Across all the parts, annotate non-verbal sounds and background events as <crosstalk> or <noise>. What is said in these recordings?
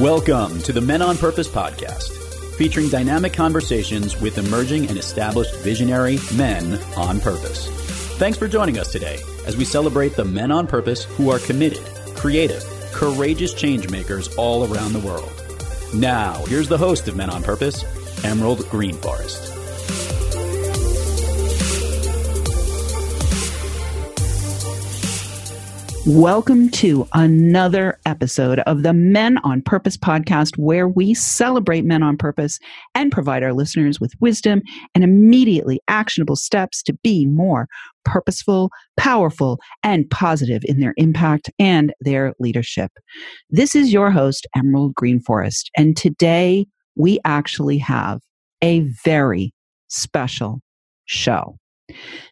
Welcome to the Men on Purpose podcast, featuring dynamic conversations with emerging and established visionary men on purpose. Thanks for joining us today as we celebrate the men on purpose who are committed, creative, courageous changemakers all around the world. Now, here's the host of Men on Purpose, Emerald Greenforest. Welcome to another episode of the Men on Purpose podcast, where we celebrate men on purpose and provide our listeners with wisdom and immediately actionable steps to be more purposeful, powerful, and positive in their impact and their leadership. This is your host, Emerald Greenforest, and today we actually have a very special show.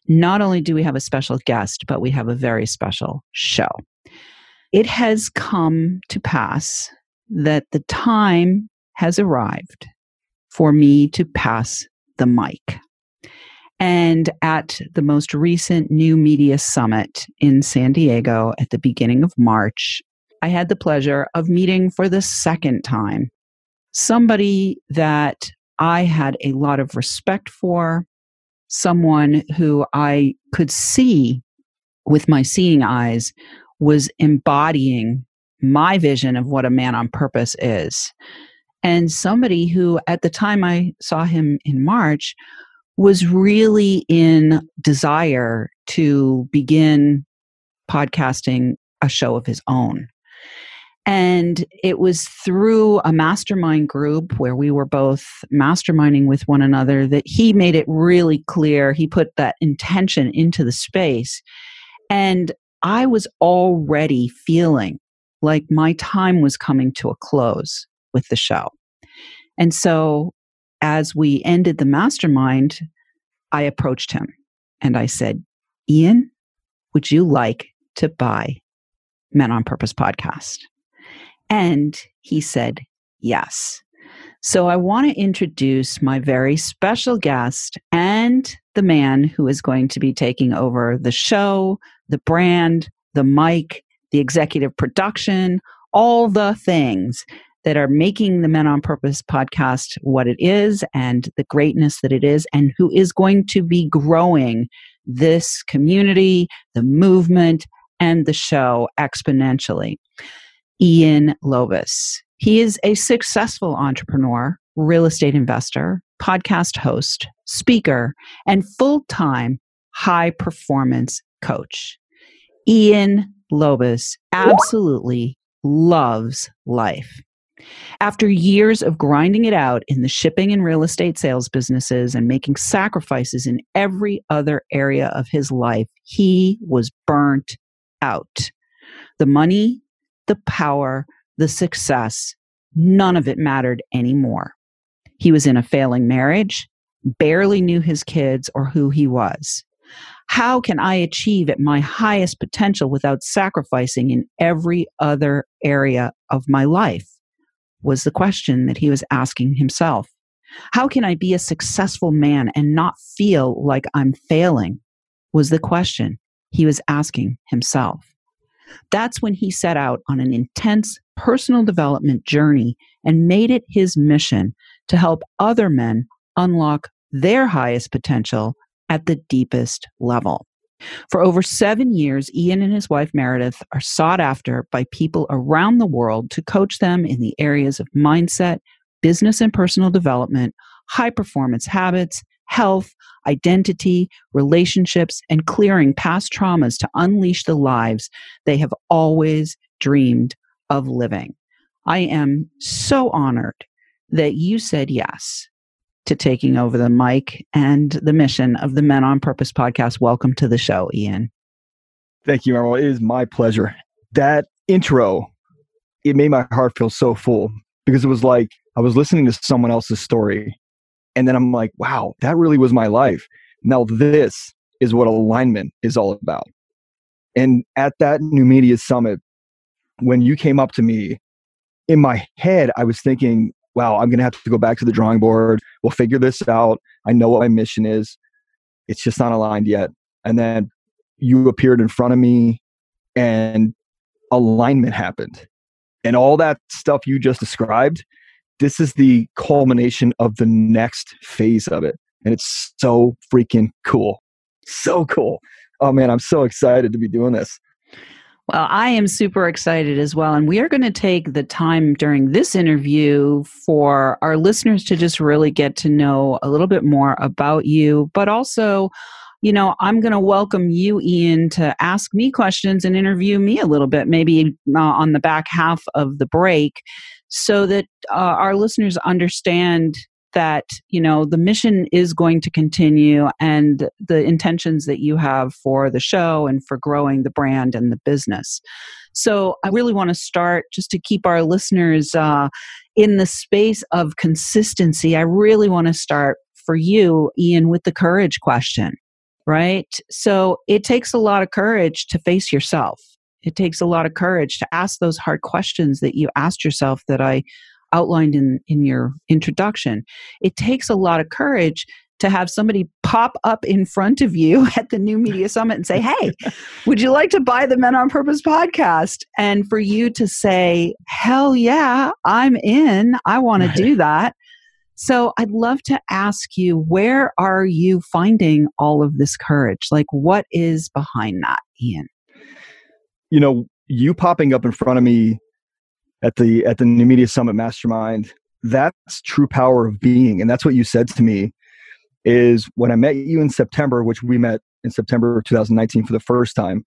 Not only do we have a special guest, but we have a very special show. It has come to pass that the time has arrived for me to pass the mic. And at the most recent New Media Summit in San Diego at the beginning of March, I had the pleasure of meeting for the second time somebody that I had a lot of respect for, someone who I could see with my seeing eyes was embodying my vision of what a man on purpose is. And somebody who, at the time I saw him in March, was really in desire to begin podcasting a show of his own. And it was through a mastermind group where we were both masterminding with one another that he made it really clear. He put that intention into the space. And I was already feeling like my time was coming to a close with the show. And so as we ended the mastermind, I approached him and I said, Ian, would you like to buy Men on Purpose podcast? And he said, yes. So I want to introduce my very special guest and the man who is going to be taking over the show, the brand, the mic, the executive production, all the things that are making the Men on Purpose podcast what it is and the greatness that it is, and who is going to be growing this community, the movement, and the show exponentially. Ian Lobas. He is a successful entrepreneur, real estate investor, podcast host, speaker, and full time high performance coach. Ian Lobas absolutely loves life. After years of grinding it out in the shipping and real estate sales businesses and making sacrifices in every other area of his life, he was burnt out. The money the power, the success, none of it mattered anymore. He was in a failing marriage, barely knew his kids or who he was. How can I achieve at my highest potential without sacrificing in every other area of my life? Was the question that he was asking himself. How can I be a successful man and not feel like I'm failing? Was the question he was asking himself. That's when he set out on an intense personal development journey and made it his mission to help other men unlock their highest potential at the deepest level. For over seven years, Ian and his wife Meredith are sought after by people around the world to coach them in the areas of mindset, business and personal development, high performance habits, health, identity, relationships, and clearing past traumas to unleash the lives they have always dreamed of living. I am so honored that you said yes to taking over the mic and the mission of the Men on Purpose podcast. Welcome to the show, Ian. Thank you, Emerald. It is my pleasure. That intro, it made my heart feel so full because it was like I was listening to someone else's story and then I'm like, wow, that really was my life. Now, this is what alignment is all about. And at that New Media Summit, when you came up to me, in my head, I was thinking, wow, I'm going to have to go back to the drawing board. We'll figure this out. I know what my mission is. It's just not aligned yet. And then you appeared in front of me and alignment happened. And all that stuff you just described, this is the culmination of the next phase of it. And it's so freaking cool. So cool. Oh man, I'm so excited to be doing this. Well, I am super excited as well. And we are going to take the time during this interview for our listeners to just really get to know a little bit more about you, but also, you know, I'm going to welcome you, Ian, to ask me questions and interview me a little bit, maybe uh, on the back half of the break, so that uh, our listeners understand that you know the mission is going to continue and the intentions that you have for the show and for growing the brand and the business. So i really want to start just to keep our listeners uh, in the space of consistency i really want to start for you ian with the courage question right so it takes a lot of courage to face yourself it takes a lot of courage to ask those hard questions that you asked yourself that i outlined in, in your introduction. It takes a lot of courage to have somebody pop up in front of you <laughs> at the New Media Summit and say, Hey, <laughs> would you like to buy the Men on Purpose podcast? And for you to say, Hell yeah, I'm in. I want to do that. So I'd love to ask you, where are you finding all of this courage? Like, what is behind that, Ian? You know, you popping up in front of me at the at the new media summit mastermind that's true power of being and that's what you said to me is when i met you in september which we met in september 2019 for the first time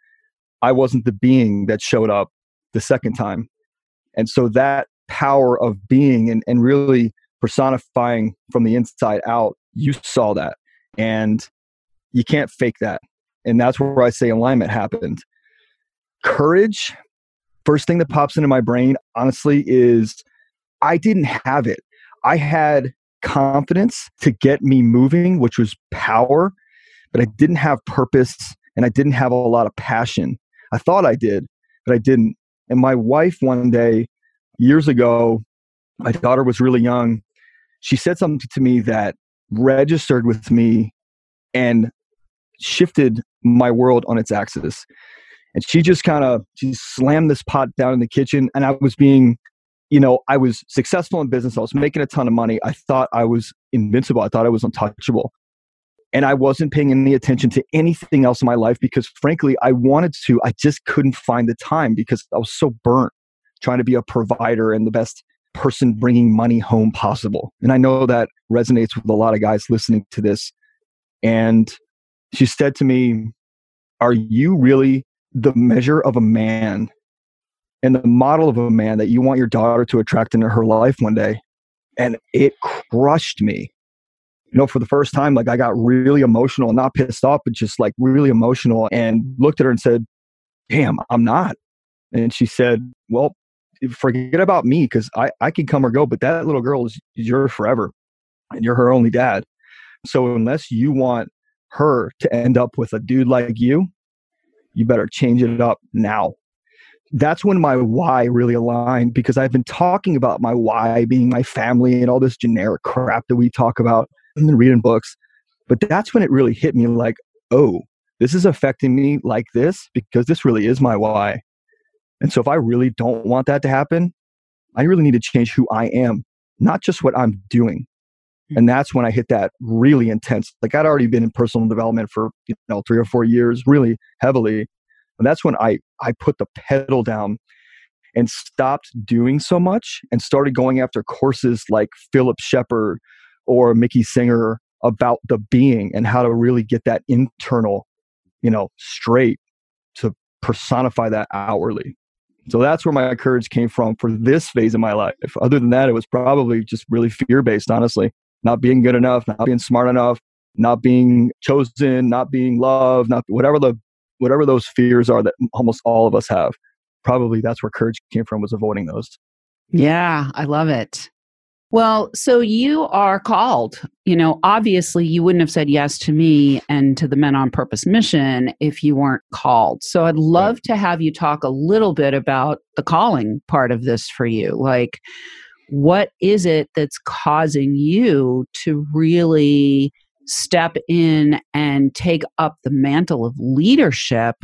i wasn't the being that showed up the second time and so that power of being and, and really personifying from the inside out you saw that and you can't fake that and that's where i say alignment happened courage first thing that pops into my brain, honestly, is I didn't have it. I had confidence to get me moving, which was power, but I didn't have purpose and I didn't have a lot of passion. I thought I did, but I didn't. And my wife, one day, years ago, my daughter was really young. She said something to me that registered with me and shifted my world on its axis. And she just kind of she slammed this pot down in the kitchen and i was being you know i was successful in business. I was making a ton of money. I thought i was invincible. I thought i was untouchable. And i wasn't paying any attention to anything else in my life because frankly i wanted to. I just couldn't find the time because i was so burnt trying to be a provider and the best person bringing money home possible and i know that resonates with a lot of guys listening to this and she said to me are you really the measure of a man and the model of a man that you want your daughter to attract into her life one day. And it crushed me. You know, for the first time, like I got really emotional, not pissed off, but just like really emotional and looked at her and said, Damn, I'm not. And she said, Well, forget about me because I, I can come or go, but that little girl is, yours forever and you're her only dad. So unless you want her to end up with a dude like you, you better change it up now. That's when my why really aligned because I've been talking about my why being my family and all this generic crap that we talk about and reading books. But that's when it really hit me like, oh, this is affecting me like this because this really is my why. And so if I really don't want that to happen, I really need to change who I am, not just what I'm doing. And hmm. that's when I hit that really intense. Like I'd already been in personal development for, you know, three or four years, really heavily. And that's when I, I put the pedal down and stopped doing so much and started going after courses like Philip Shepherd or Mickey Singer about the being and how to really get that internal, you know, straight to personify that outwardly. So that's where my courage came from for this phase of my life. Other than that, it was probably just really fear based, honestly not being good enough, not being smart enough, not being chosen, not being loved, not whatever the whatever those fears are that almost all of us have. Probably that's where courage came from was avoiding those. Yeah, I love it. Well, so you are called. You know, obviously, you wouldn't have said yes to me and to the Men on Purpose mission if you weren't called. So I'd love right. to have you talk a little bit about the calling part of this for you. Like, what is it that's causing you to really step in and take up the mantle of leadership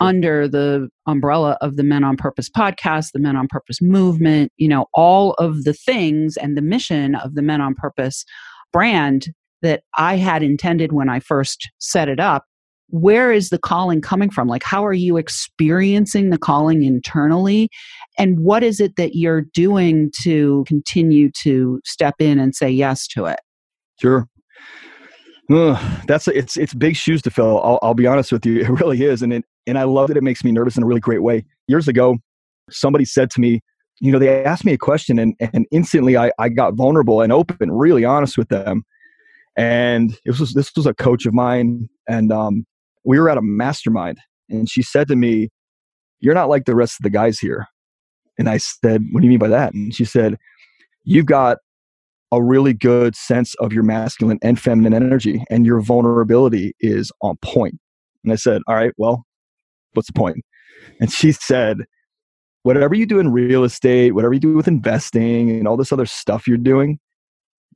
under the umbrella of the Men on Purpose podcast, the Men on Purpose movement, you know, all of the things and the mission of the Men on Purpose brand that I had intended when I first set it up. Where is the calling coming from? Like, how are you experiencing the calling internally? And what is it that you're doing to continue to step in and say yes to it? Sure. Ugh, that's it's it's big shoes to fill. I'll, I'll be honest with you, it really is, and it, and I love that it makes me nervous in a really great way. Years ago, somebody said to me, you know, they asked me a question, and and instantly I I got vulnerable and open, really honest with them, and it was this was a coach of mine, and um, we were at a mastermind, and she said to me, "You're not like the rest of the guys here," and I said, "What do you mean by that?" And she said, "You've got a really good sense of your masculine and feminine energy and your vulnerability is on point. And I said, All right, well, what's the point? And she said, Whatever you do in real estate, whatever you do with investing and all this other stuff you're doing,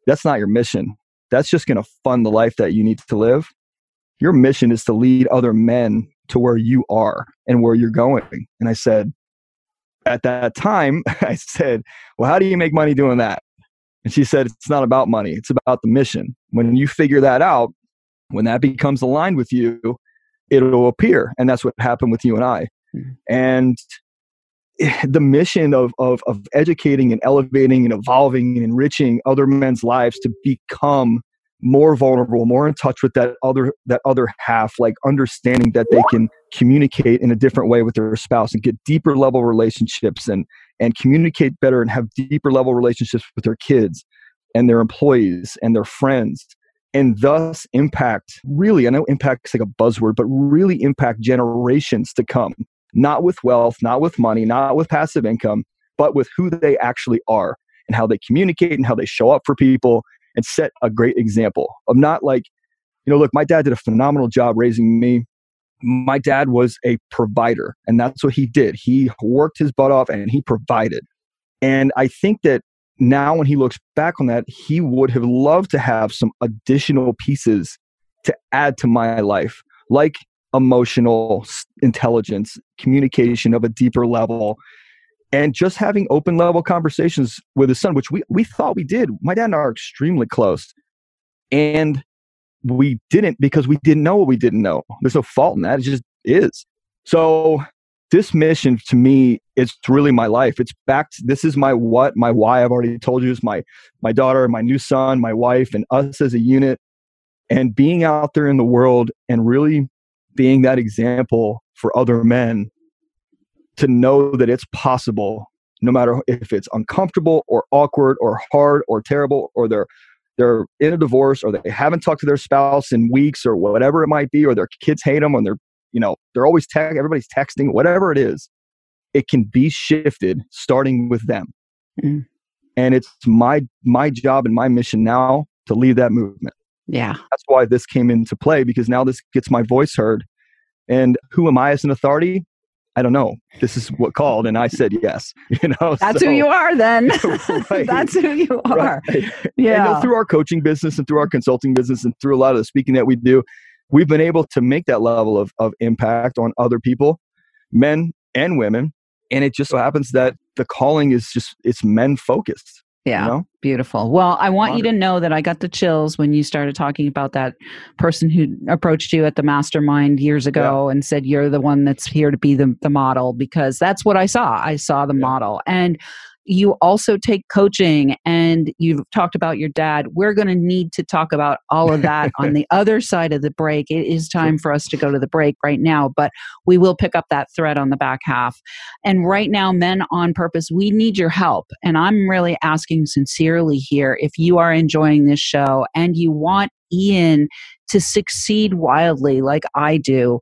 that's not your mission. That's just going to fund the life that you need to live. Your mission is to lead other men to where you are and where you're going. And I said, at that time, <laughs> I said, Well, how do you make money doing that? And she said, It's not about money, it's about the mission. When you figure that out, when that becomes aligned with you, it'll appear. And that's what happened with you and I. Mm-hmm. And <sighs> the mission of, of, of educating and elevating and evolving and enriching other men's lives to become more vulnerable, more in touch with that other that other half, like understanding that they can communicate in a different way with their spouse and get deeper level relationships and and communicate better and have deeper level relationships with their kids and their employees and their friends and thus impact really i know impact is like a buzzword but really impact generations to come. Not with wealth not with money not with passive income but with who they actually are and how they communicate and how they show up for people and set a great example of not like you know look my dad did a phenomenal job raising me my dad was a provider and that's what he did. He worked his butt off and he provided. And i think that now when he looks back on that he would have loved to have some additional pieces to add to my life like emotional intelligence communication of a deeper level and just having open level conversations with his son which we, we thought we did. My dad and i are extremely close. And we didn't because we didn't know what we didn't know. There's no fault in that. It just is. So this mission to me it's really my life it's back to, this is my what my why i've already told you is my my daughter my new son my wife and us as a unit and being out there in the world and really being that example for other men to know that it's possible no matter if it's uncomfortable or awkward or hard or terrible or they're they're in a divorce or they haven't talked to their spouse in weeks or whatever it might be, or their kids hate them, or they're, you know, they're always tech, everybody's texting, whatever it is, it can be shifted starting with them. Mm. And it's my my job and my mission now to lead that movement. Yeah. That's why this came into play because now this gets my voice heard. And who am I as an authority? I don't know. This is what called, and I said yes. <laughs> You know, that's so, who you are. Then <laughs> right, <laughs> that's who you are. Right. Yeah. And, you know, through our coaching business and through our consulting business and through a lot of the speaking that we do, we've been able to make that level of of impact on other people, men and women. And it just so happens that the calling is just it's men focused. Yeah. You know? Beautiful. Well, I want you to know that I got the chills when you started talking about that person who approached you at the mastermind years ago yeah. and said you're the one that's here to be the, the model because that's what I saw. I saw the yeah. model. And you also take coaching and you've talked about your dad. We're going to need to talk about all of that on <laughs> the other side of the break. It is time for us to go to the break right now, but we will pick up that thread on the back half. And right now, Men on Purpose, we need your help. And I'm really asking sincerely here if you are enjoying this show and you want Ian to succeed wildly like I do,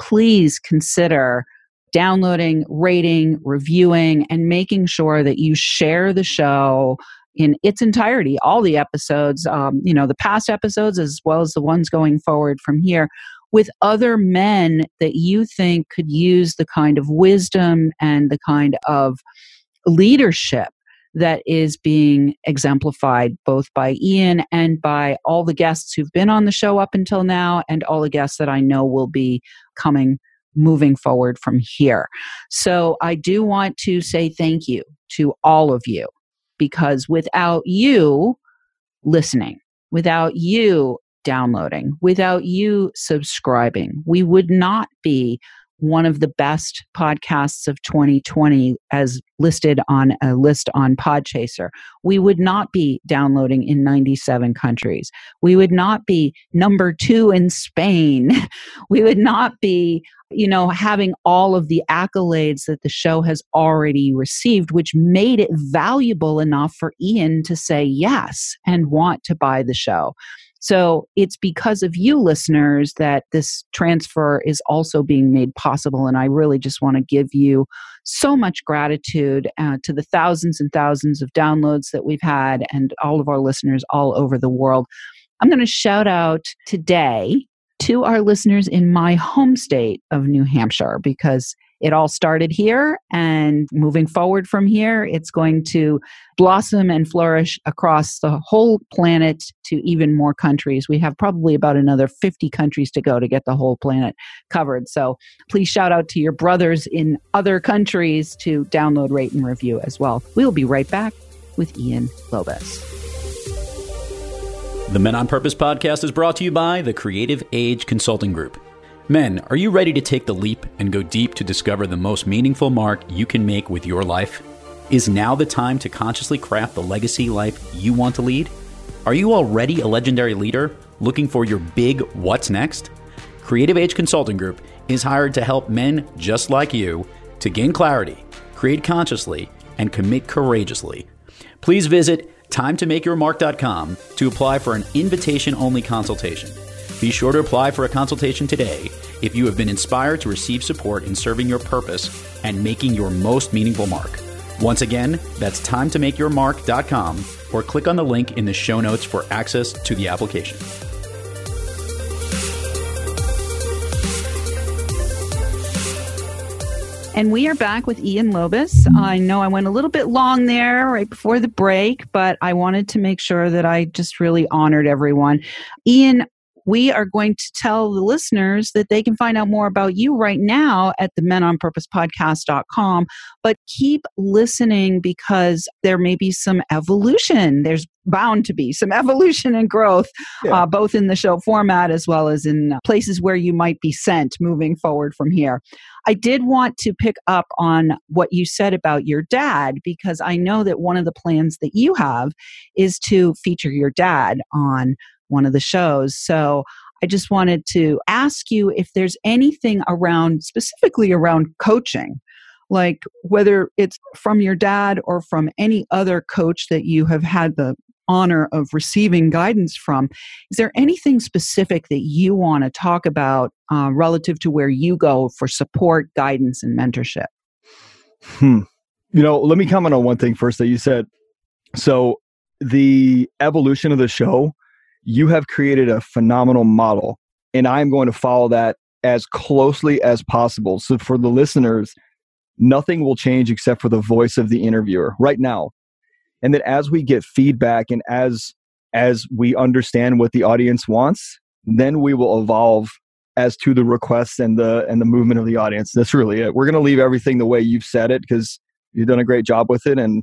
please consider downloading, rating, reviewing, and making sure that you share the show in its entirety, all the episodes, um, you know, the past episodes as well as the ones going forward from here, with other men that you think could use the kind of wisdom and the kind of leadership that is being exemplified both by Ian and by all the guests who've been on the show up until now, and all the guests that I know will be coming moving forward from here. So I do want to say thank you to all of you because without you listening, without you downloading, without you subscribing, we would not be one of the best podcasts of 2020 as listed on a list on Podchaser. We would not be downloading in 97 countries. We would not be number two in Spain. <laughs> We would not be, you know, having all of the accolades that the show has already received, which made it valuable enough for Ian to say yes and want to buy the show. So it's because of you listeners that this transfer is also being made possible. And I really just want to give you so much gratitude uh, to the thousands and thousands of downloads that we've had and all of our listeners all over the world. I'm going to shout out today to our listeners in my home state of New Hampshire because it all started here and moving forward from here it's going to blossom and flourish across the whole planet to even more countries. We have probably about another 50 countries to go to get the whole planet covered. So please shout out to your brothers in other countries to download rate and review as well. We'll be right back with ian Lobas the men on purpose podcast is brought to you by the creative age consulting group Men, are you ready to take the leap and go deep to discover the most meaningful mark you can make with your life? Is now the time to consciously craft the legacy life you want to lead? Are you already a legendary leader looking for your big what's next? Creative Age Consulting Group is hired to help men just like you to gain clarity, create consciously, and commit courageously. Please visit timetomakeyourmark.com to apply for an invitation only consultation. Be sure to apply for a consultation today if you have been inspired to receive support in serving your purpose and making your most meaningful mark. Once again, that's timetomakeyourmark.com or click on the link in the show notes for access to the application. And we are back with Ian Lobas. I know I went a little bit long there right before the break, but I wanted to make sure that I just really honored everyone. Ian, we are going to tell the listeners that they can find out more about you right now at the men on purpose podcast.com but keep listening because there may be some evolution. There's bound to be some <laughs> evolution and growth yeah. uh, both in the show format as well as in places where you might be sent moving forward from here. I did want to pick up on what you said about your dad because I know that one of the plans that you have is to feature your dad on one of the shows. So I just wanted to ask you if there's anything around, specifically around coaching, like whether it's from your dad or from any other coach that you have had the honor of receiving guidance from. Is there anything specific that you want to talk about uh, relative to where you go for support, guidance, and mentorship? Hmm. You know, let me comment on one thing first that you said. So, the evolution of the show you have created a phenomenal model and i'm going to follow that as closely as possible. So for the listeners nothing will change except for the voice of the interviewer right now. And that as we get feedback and as as we understand what the audience wants then we will evolve as to the requests and the and the movement of the audience. That's really it. We're going to leave everything the way you've said it because you've done a great job with it and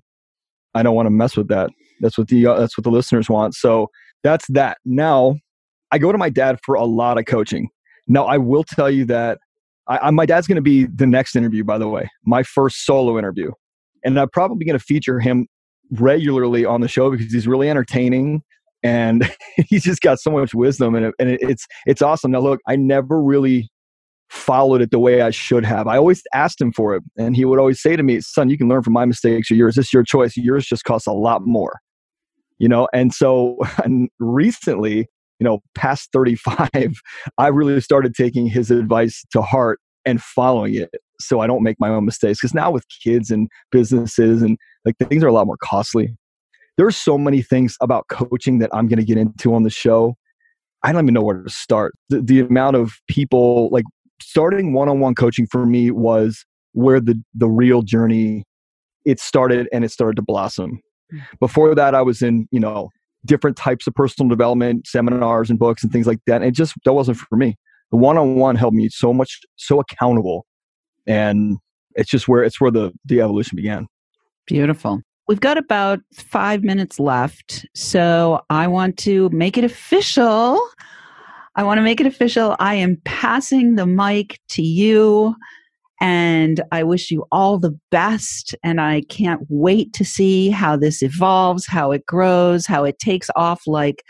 i don't want to mess with that. That's what the uh, that's what the listeners want. So that's that. Now, I go to my dad for a lot of coaching. Now, I will tell you that I, I, my dad's going to be the next interview, by the way, my first solo interview. And I'm probably going to feature him regularly on the show because he's really entertaining and <laughs> he's just got so much wisdom and, it, and it, it's it's awesome. Now, look, I never really followed it the way I should have. I always asked him for it, and he would always say to me, "Son, you can learn from my mistakes or yours. This is your choice. Yours just costs a lot more." You know and so <laughs> and recently you know past 35 <laughs> i really started taking his advice to heart and following it so i don't make my own mistakes because now with kids and businesses and like things are a lot more costly there's so many things about coaching that i'm going to get into on the show i don't even know where to start the, the amount of people like starting one-on-one coaching for me was where the the real journey it started and it started to blossom. Before that, I was in, you know, different types of personal development seminars and books and things like that. And it just, that wasn't for me. the one-on-one helped me so much so accountable and it's just where it's where the the evolution began beautiful we've got about five minutes left so i want to make it official i want to make it official i am passing the mic to you and I wish you all the best. And I can't wait to see how this evolves, how it grows, how it takes off like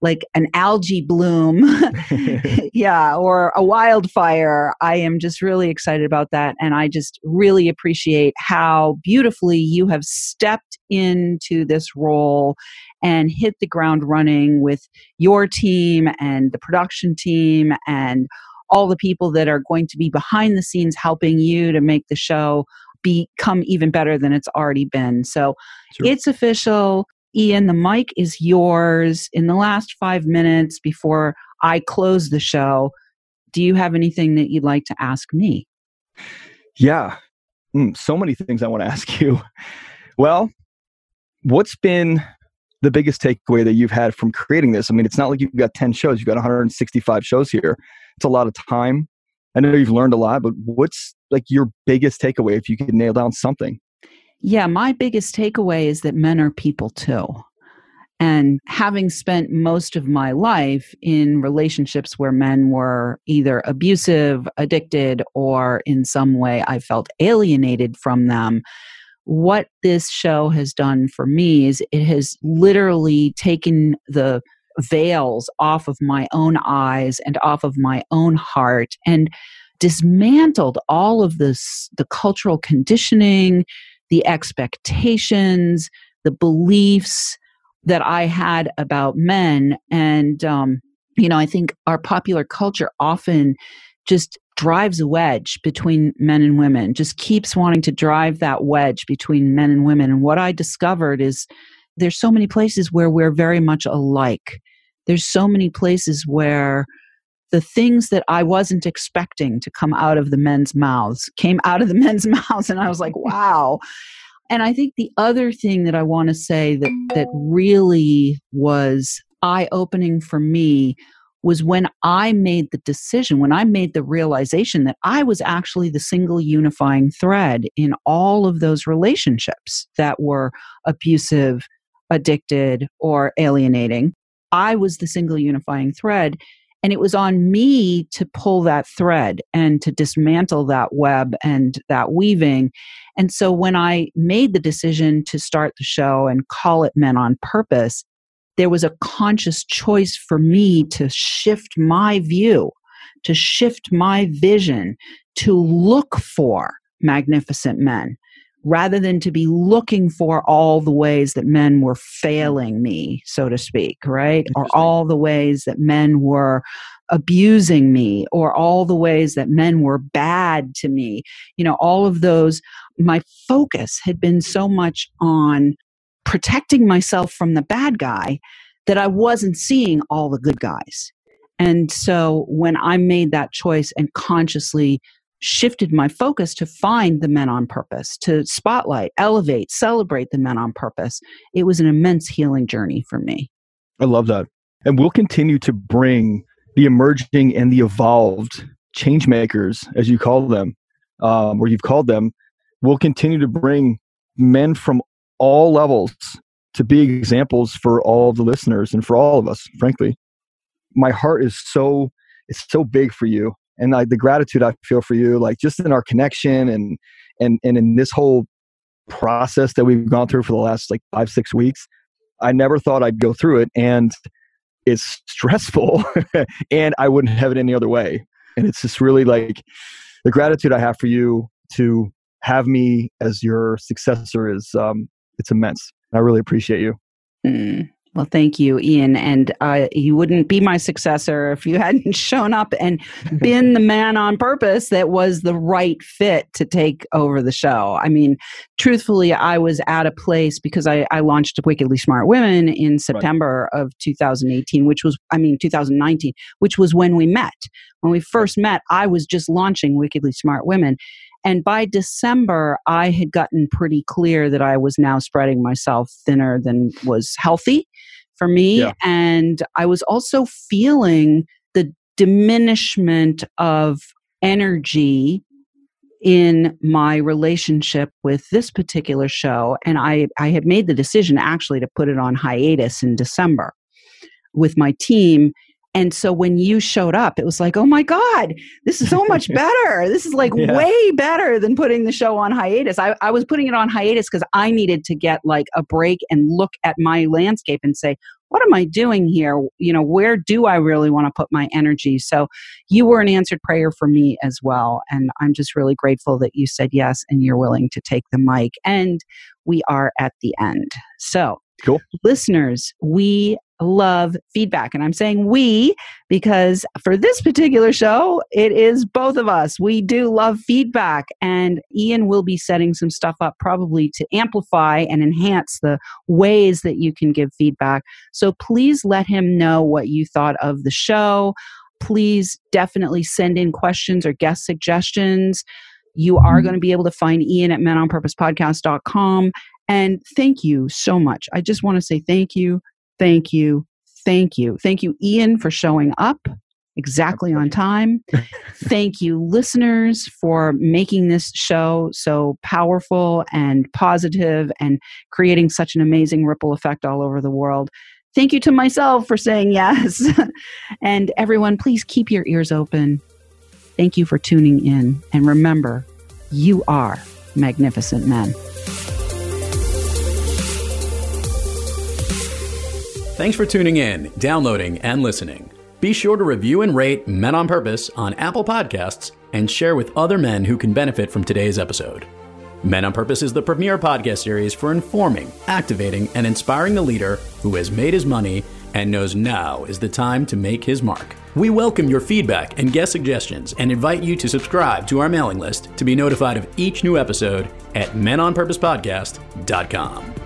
like an algae bloom, <laughs> <laughs> yeah, or a wildfire. I am just really excited about that. And I just really appreciate how beautifully you have stepped into this role and hit the ground running with your team and the production team and all the people that are going to be behind the scenes helping you to make the show become even better than it's already been. So sure. it's official. Ian, the mic is yours. In the last five minutes before I close the show, do you have anything that you'd like to ask me? Yeah, mm, so many things I want to <laughs> ask you. Well, what's been the biggest takeaway that you've had from creating this? I mean, it's not like you've got 10 shows, you've got 165 shows here. It's a lot of time. I know you've learned a lot, but what's like your biggest takeaway if you could nail down something? Yeah, my biggest takeaway is that men are people too. And having spent most of my life in relationships where men were either abusive, addicted, or in some way I felt alienated from them, what this show has done for me is it has literally taken the veils off of my own eyes and off of my own heart and dismantled all of this the cultural conditioning the expectations, the beliefs that I had about men. And, um, you know, I think our popular culture often just drives a wedge between men and women, just keeps wanting to drive that wedge between men and women. And what I discovered is there's so many places where we're very much alike. There's so many places where the things that I wasn't expecting to come out of the men's mouths came out of the <laughs> men's mouths. And I was like, <laughs> wow. And I think the other thing that I want to say that, that really was eye opening for me was when I made the decision, when I made the realization that I was actually the single unifying thread in all of those relationships that were abusive, addicted, or alienating. I was the single unifying thread. And it was on me to pull that thread and to dismantle that web and that weaving. And so when I made the decision to start the show and call it Men on Purpose, there was a conscious choice for me to shift my view, to shift my vision, to look for magnificent men rather than to be looking for all the ways that men were failing me, so to speak, right? Or all the ways that men were abusing me, or all the ways that men were bad to me. You know, all of those, my focus had been so much on protecting myself from the bad guy that I wasn't seeing all the good guys. And so when I made that choice and consciously shifted my focus to find the men on purpose, to spotlight, elevate, celebrate the men on purpose. It was an immense healing journey for me. I love that. And we'll continue to bring the emerging and the evolved change makers, as you call them, um, or you've called them. We'll continue to bring men from all levels to be examples for all the listeners and for all of us, frankly. My heart is so it's so big for you and like the gratitude I feel for you, like just in our connection and and and in this whole process that we've gone through for the last like five six weeks. I never thought I'd go through it, and it's stressful, <laughs> and I wouldn't have it any other way. And it's just really like the gratitude I have for you to have me as your successor is um, it's immense. I really appreciate you. Mm. Well, thank you, Ian. And uh, you wouldn't be my successor if you <laughs> hadn't shown up and been the man on purpose that was the right fit to take over the show. I mean, truthfully, I was at a place because I, I launched Wickedly Smart Women in September right. of 2018, which was, I mean, 2019, which was when we met. When we first met, I was just launching Wickedly Smart Women. And by December, I had gotten pretty clear that I was now spreading myself thinner than was healthy for me. Yeah. And I was also feeling the diminishment of energy in my relationship with this particular show and i i had made the decision actually to put it on hiatus in december with my team and so when you showed up, it was like, oh my God, this is so much <laughs> better. This is like yeah. way better than putting the show on hiatus. I, I was putting it on hiatus because I needed to get like a break and look at my landscape and say, what am I doing here? You know, where do I really want to put my energy? So you were an answered prayer for me as well. And I'm just really grateful that you said yes and you're willing to take the mic. And we are at the end. So, cool. listeners, we love feedback. And I'm saying we because for this particular show, it is both of us. We do love feedback. And Ian will be setting some stuff up probably to amplify and enhance the ways that you can give feedback. So please let him know what you thought of the show. Please definitely send in questions or guest suggestions. You are mm-hmm. going to be able to find Ian at menonpurposepodcast.com. And thank you so much. I just want to say thank you Thank you. Thank you. Thank you, Ian, for showing up exactly on time. Thank you, listeners, for making this show so powerful and positive and creating such an amazing ripple effect all over the world. Thank you to myself for saying yes. <laughs> and everyone, please keep your ears open. Thank you for tuning in. And remember, you are magnificent men. Thanks for tuning in, downloading, and listening. Be sure to review and rate Men on Purpose on Apple Podcasts and share with other men who can benefit from today's episode. Men on Purpose is the premier podcast series for informing, activating, and inspiring the leader who has made his money and knows now is the time to make his mark. We welcome your feedback and guest suggestions and invite you to subscribe to our mailing list to be notified of each new episode at menonpurposepodcast.com.